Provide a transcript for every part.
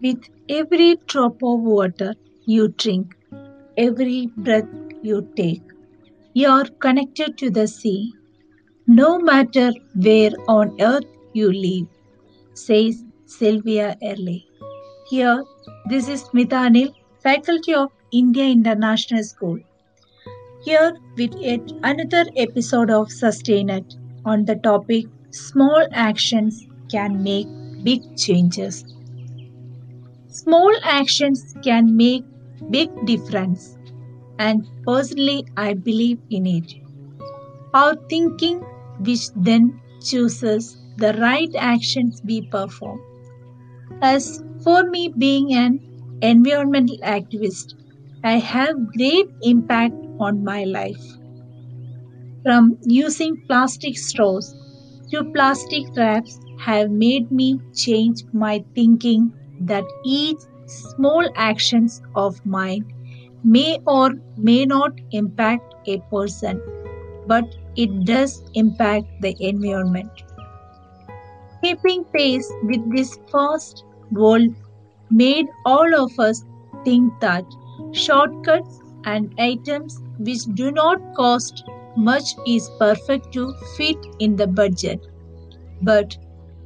With every drop of water you drink, every breath you take, you are connected to the sea, no matter where on earth you live, says Sylvia Earle. Here, this is Smithanil, Faculty of India International School. Here with yet another episode of Sustainet on the topic Small Actions Can Make Big Changes. Small actions can make big difference and personally I believe in it. Our thinking which then chooses the right actions we perform. As for me being an environmental activist, I have great impact on my life. From using plastic straws to plastic wraps have made me change my thinking that each small actions of mine may or may not impact a person, but it does impact the environment. Keeping pace with this fast world made all of us think that shortcuts and items which do not cost much is perfect to fit in the budget. But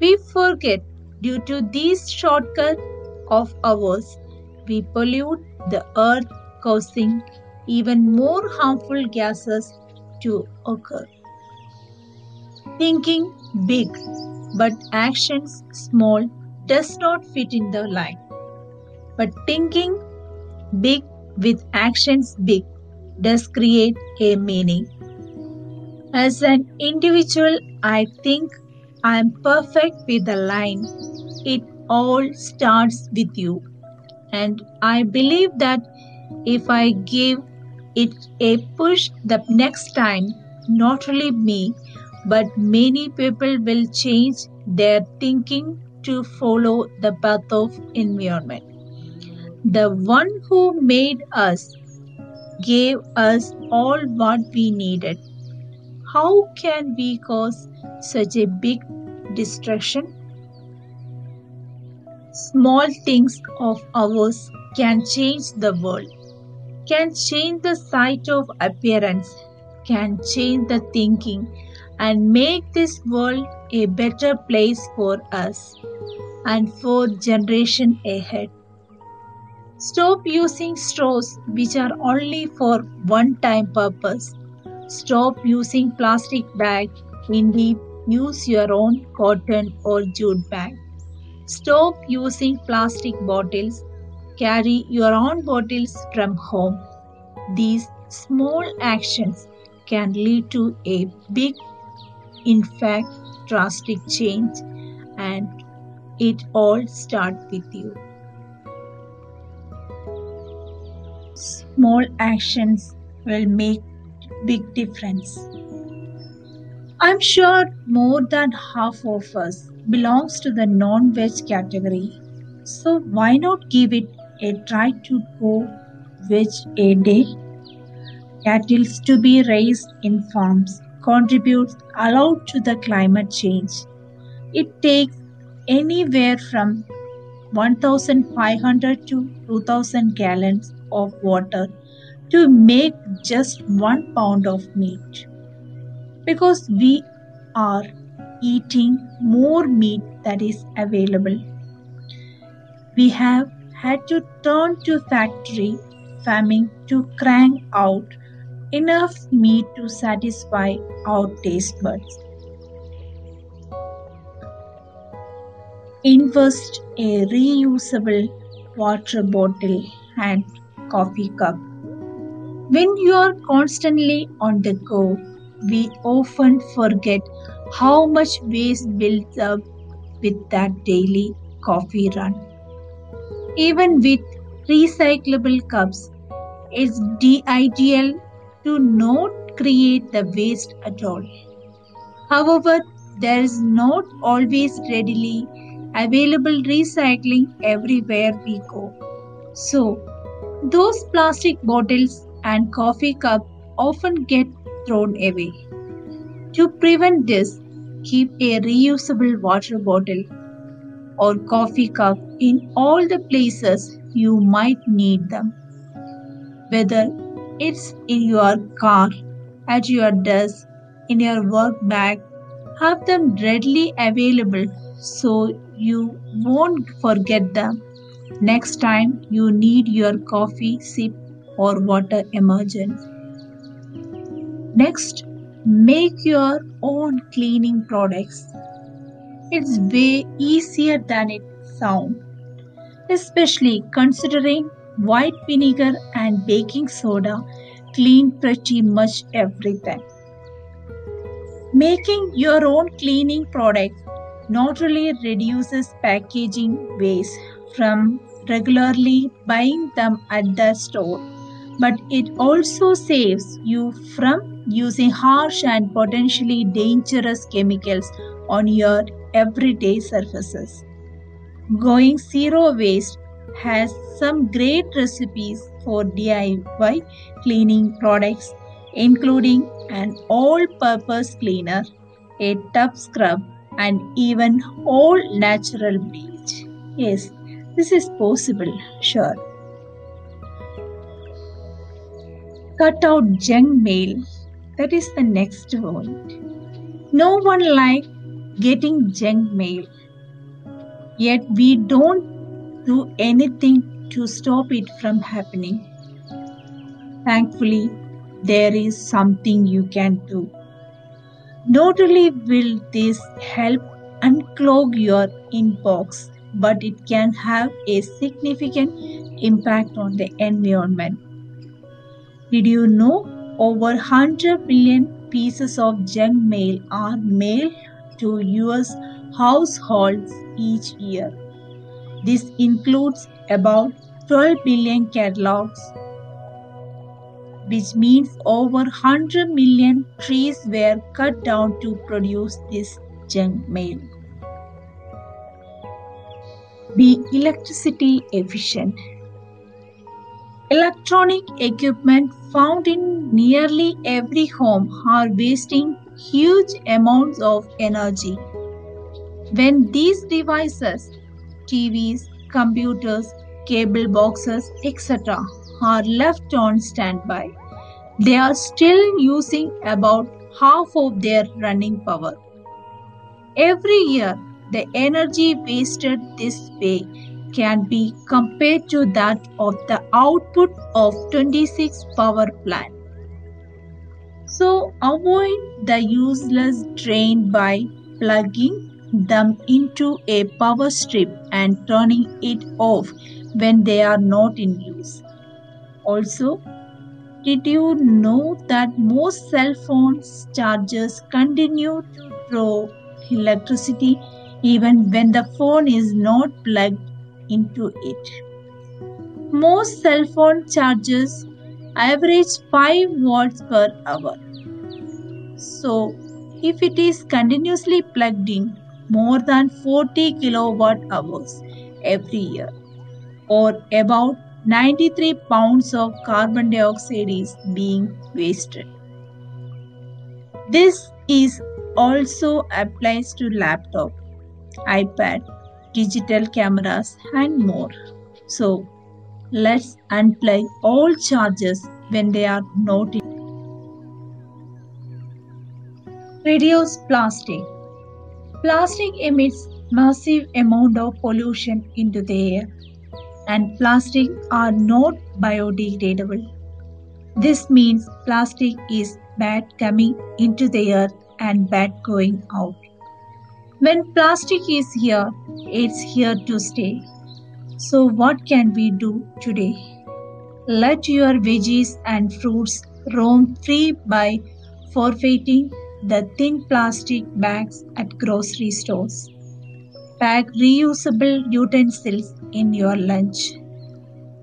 we forget due to these shortcuts of ours, we pollute the earth, causing even more harmful gases to occur. Thinking big but actions small does not fit in the line. But thinking big with actions big does create a meaning. As an individual, I think I am perfect with the line. It all starts with you. And I believe that if I give it a push the next time, not only me, but many people will change their thinking to follow the path of environment. The one who made us gave us all what we needed. How can we cause such a big destruction? Small things of ours can change the world, can change the sight of appearance, can change the thinking, and make this world a better place for us and for generation ahead. Stop using straws which are only for one time purpose. Stop using plastic bag. Indeed, use your own cotton or jute bag. Stop using plastic bottles. Carry your own bottles from home. These small actions can lead to a big, in fact, drastic change, and it all starts with you. Small actions will make big difference. I'm sure more than half of us belongs to the non-veg category. So why not give it a try to go veg a day? Cattle to be raised in farms contributes a lot to the climate change. It takes anywhere from 1500 to 2000 gallons of water to make just one pound of meat because we are eating more meat that is available. We have had to turn to factory farming to crank out enough meat to satisfy our taste buds. Invest a reusable water bottle and coffee cup. When you are constantly on the go, we often forget how much waste builds up with that daily coffee run. Even with recyclable cups, it's de- ideal to not create the waste at all. However, there is not always readily available recycling everywhere we go. So, those plastic bottles and coffee cup often get thrown away. To prevent this, keep a reusable water bottle. or coffee cup in all the places you might need them. Whether it's in your car, at your desk, in your work bag, have them readily available so you won't forget them next time you need your coffee sip or water emergency. Next, make your own cleaning products. It's way easier than it sounds, especially considering white vinegar and baking soda clean pretty much everything. Making your own cleaning products not only reduces packaging waste from regularly buying them at the store, but it also saves you from using harsh and potentially dangerous chemicals on your everyday surfaces. Going zero waste has some great recipes for DIY cleaning products, including an all purpose cleaner, a tub scrub, and even all natural bleach. Yes, this is possible, sure. Cut out junk mail. That is the next point. No one likes getting junk mail. Yet we don't do anything to stop it from happening. Thankfully, there is something you can do. Not only will this help unclog your inbox, but it can have a significant impact on the environment. Did you know over 100 million pieces of junk mail are mailed to US households each year? This includes about 12 billion catalogs, which means over 100 million trees were cut down to produce this junk mail. Be electricity efficient. Electronic equipment found in nearly every home are wasting huge amounts of energy. When these devices, TVs, computers, cable boxes, etc., are left on standby, they are still using about half of their running power. Every year, the energy wasted this way can be compared to that of the output of 26 power plants. So avoid the useless drain by plugging them into a power strip and turning it off when they are not in use. Also, did you know that most cell phones chargers continue to draw electricity even when the phone is not plugged into it? Most cell phone chargers average 5 watts per hour. So, if it is continuously plugged in, more than 40 kilowatt hours every year, or about 93 pounds of carbon dioxide is being wasted. This is also applies to laptop, iPad, digital cameras and more. So let's unplug all chargers when they are not in. Reduce plastic. Plastic emits massive amount of pollution into the air and plastic are not biodegradable. This means plastic is bad coming into the earth and bad going out. When plastic is here, it's here to stay. So, what can we do today? Let your veggies and fruits roam free by forfeiting the thin plastic bags at grocery stores. Pack reusable utensils in your lunch.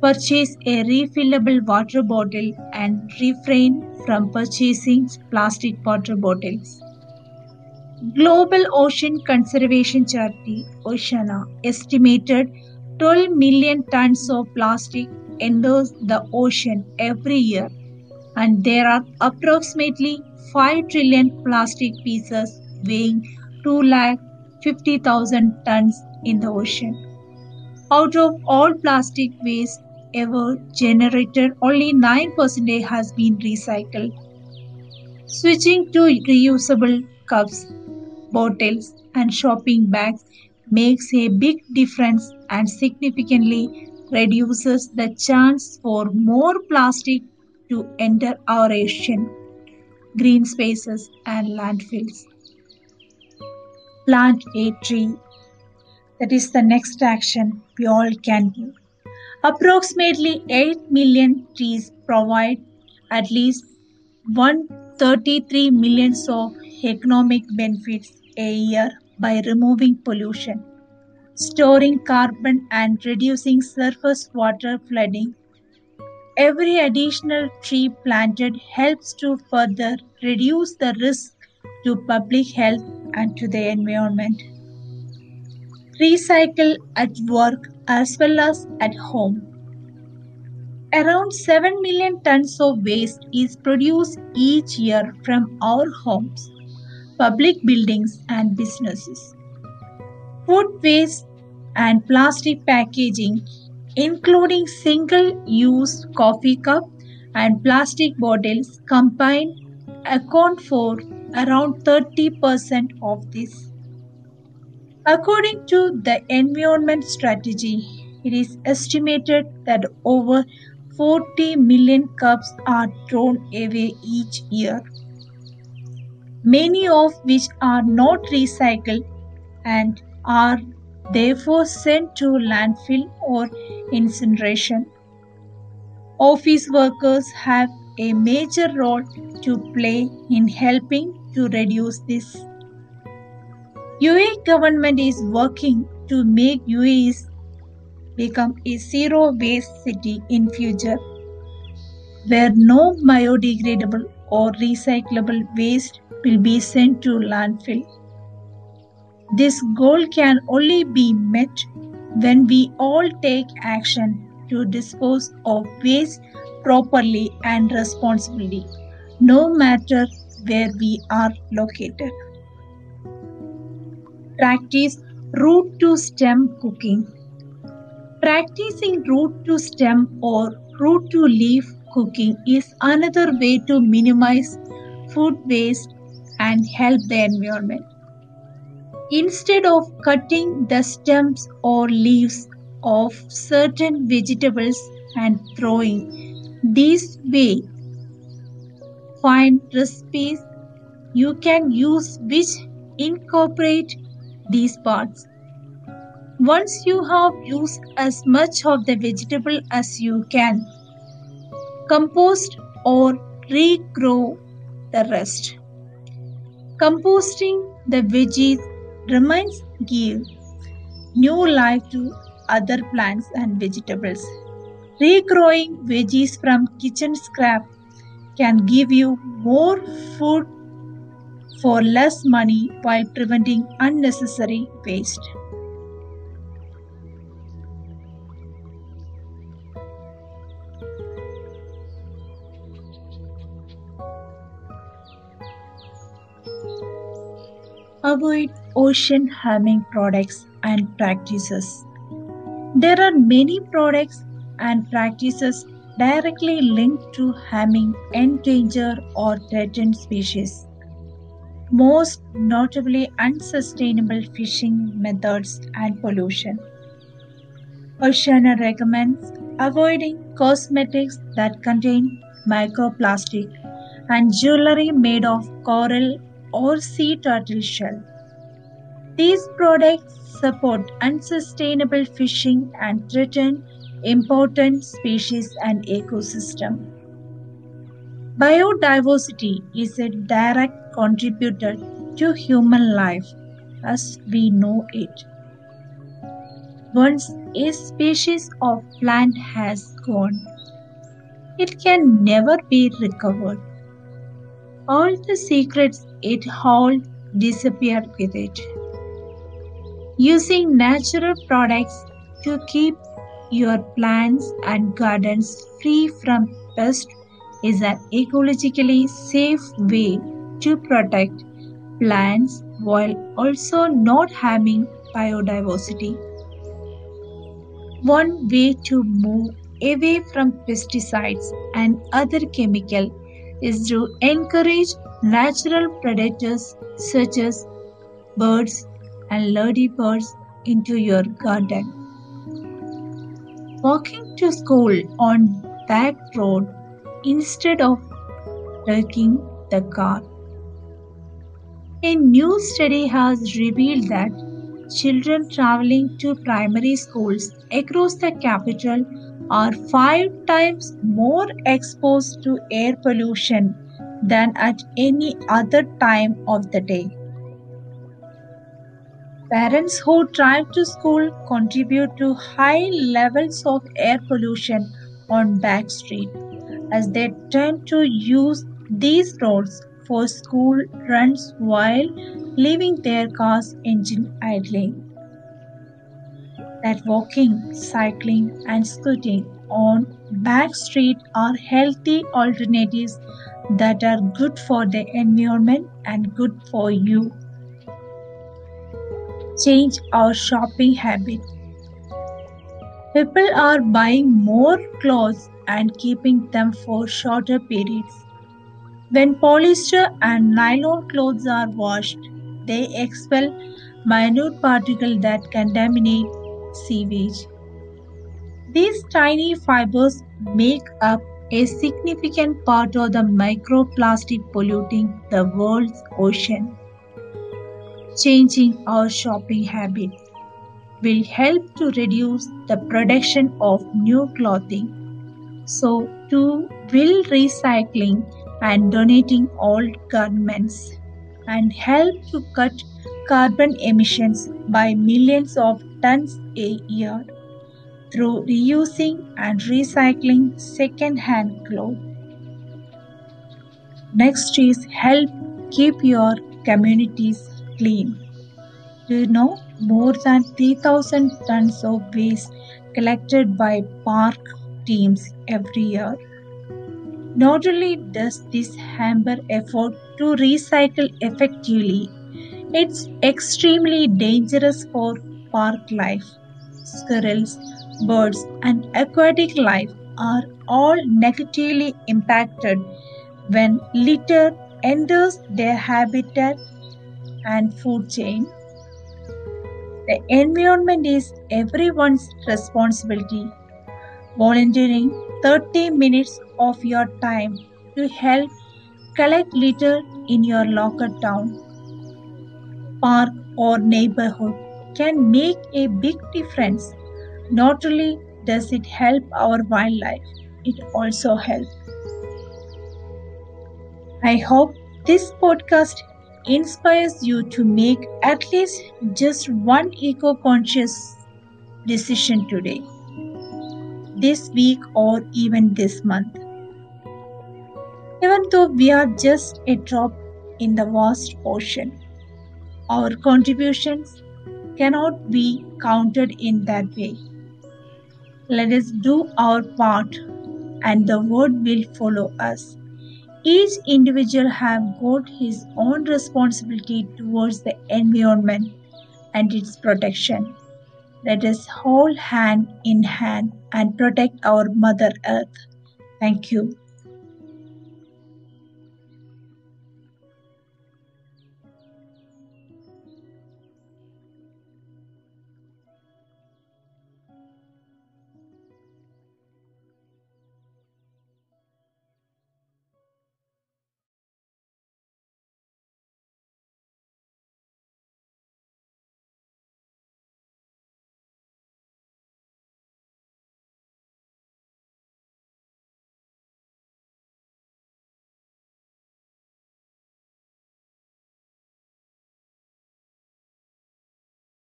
Purchase a refillable water bottle and refrain from purchasing plastic water bottles. Global Ocean Conservation Charity Oceana estimated 12 million tons of plastic enters the ocean every year and there are approximately 5 trillion plastic pieces weighing 2 lakh 50,000 tons in the ocean. Out of all plastic waste ever generated, only 9% has been recycled. Switching to reusable cups, bottles, and shopping bags makes a big difference and significantly reduces the chance for more plastic to enter our ocean, green spaces, and landfills. Plant a tree. That is the next action we all can do. Approximately 8 million trees provide at least 133 millions of economic benefits a year by removing pollution, storing carbon, and reducing surface water flooding. Every additional tree planted helps to further reduce the risk to public health and to the environment. Recycle at work as well as at home. Around 7 million tons of waste is produced each year from our homes, public buildings, and businesses. Food waste and plastic packaging, including single use coffee cup and plastic bottles, combined account for around 30% of this. According to the Environment Strategy, it is estimated that over 40 million cups are thrown away each year, many of which are not recycled and are therefore sent to landfill or incineration. Office workers have a major role to play in helping to reduce this. UAE government is working to make UAE become a zero waste city in future where no biodegradable or recyclable waste will be sent to landfill. This goal can only be met when we all take action to dispose of waste properly and responsibly, no matter where we are located. Practice root to stem cooking. Practicing root to stem or root to leaf cooking is another way to minimize food waste and help the environment. Instead of cutting the stems or leaves of certain vegetables and throwing these way, find recipes you can use which incorporate these parts. Once you have used as much of the vegetable as you can, compost or regrow the rest. Composting the veggies remains give new life to other plants and vegetables. Regrowing veggies from kitchen scrap can give you more food for less money while preventing unnecessary waste. Avoid ocean harming products and practices. There are many products and practices directly linked to harming endangered or threatened species. Most notably, unsustainable fishing methods and pollution. Oceana recommends avoiding cosmetics that contain microplastic and jewelry made of coral or sea turtle shell. These products support unsustainable fishing and threaten important species and ecosystem. Biodiversity is a direct contributor to human life as we know it. Once a species of plant has gone, it can never be recovered. All the secrets it all disappeared with it. Using natural products to keep your plants and gardens free from pests is an ecologically safe way to protect plants while also not harming biodiversity. One way to move away from pesticides and other chemicals is to encourage natural predators such as birds and ladybirds into your garden. Walking to school on back road instead of taking the car. A new study has revealed that children traveling to primary schools across the capital are five times more exposed to air pollution than at any other time of the day. Parents who drive to school contribute to high levels of air pollution on back street as they tend to use these roads for school runs while leaving their car's engine idling. That walking, cycling, and scooting on back street are healthy alternatives that are good for the environment and good for you change our shopping habit. People are buying more clothes and keeping them for shorter periods. When polyester and nylon clothes are washed, they expel minute particles that contaminate sewage. These tiny fibers make up a significant part of the microplastic polluting the world's ocean changing our shopping habits will help to reduce the production of new clothing. So, too, will recycling and donating old garments and help to cut carbon emissions by millions of tons a year through reusing and recycling second-hand clothes. Next is help keep your communities clean. You know more than 3000 tons of waste collected by park teams every year? Not only does this hamper effort to recycle effectively, it's extremely dangerous for park life. Squirrels, birds, and aquatic life are all negatively impacted when litter enters their habitat and food chain. The environment is everyone's responsibility. Volunteering 30 minutes of your time to help collect litter in your local town, park, or neighborhood can make a big difference. Not only does it help our wildlife, it also helps. I hope this podcast inspires you to make at least just one eco conscious decision today, this week, or even this month. Even though we are just a drop in the vast ocean, our contributions cannot be counted in that way. Let us do our part, and the world will follow us each individual have got his own responsibility towards the environment and its protection. Let us hold hand in hand and protect our Mother Earth. Thank you.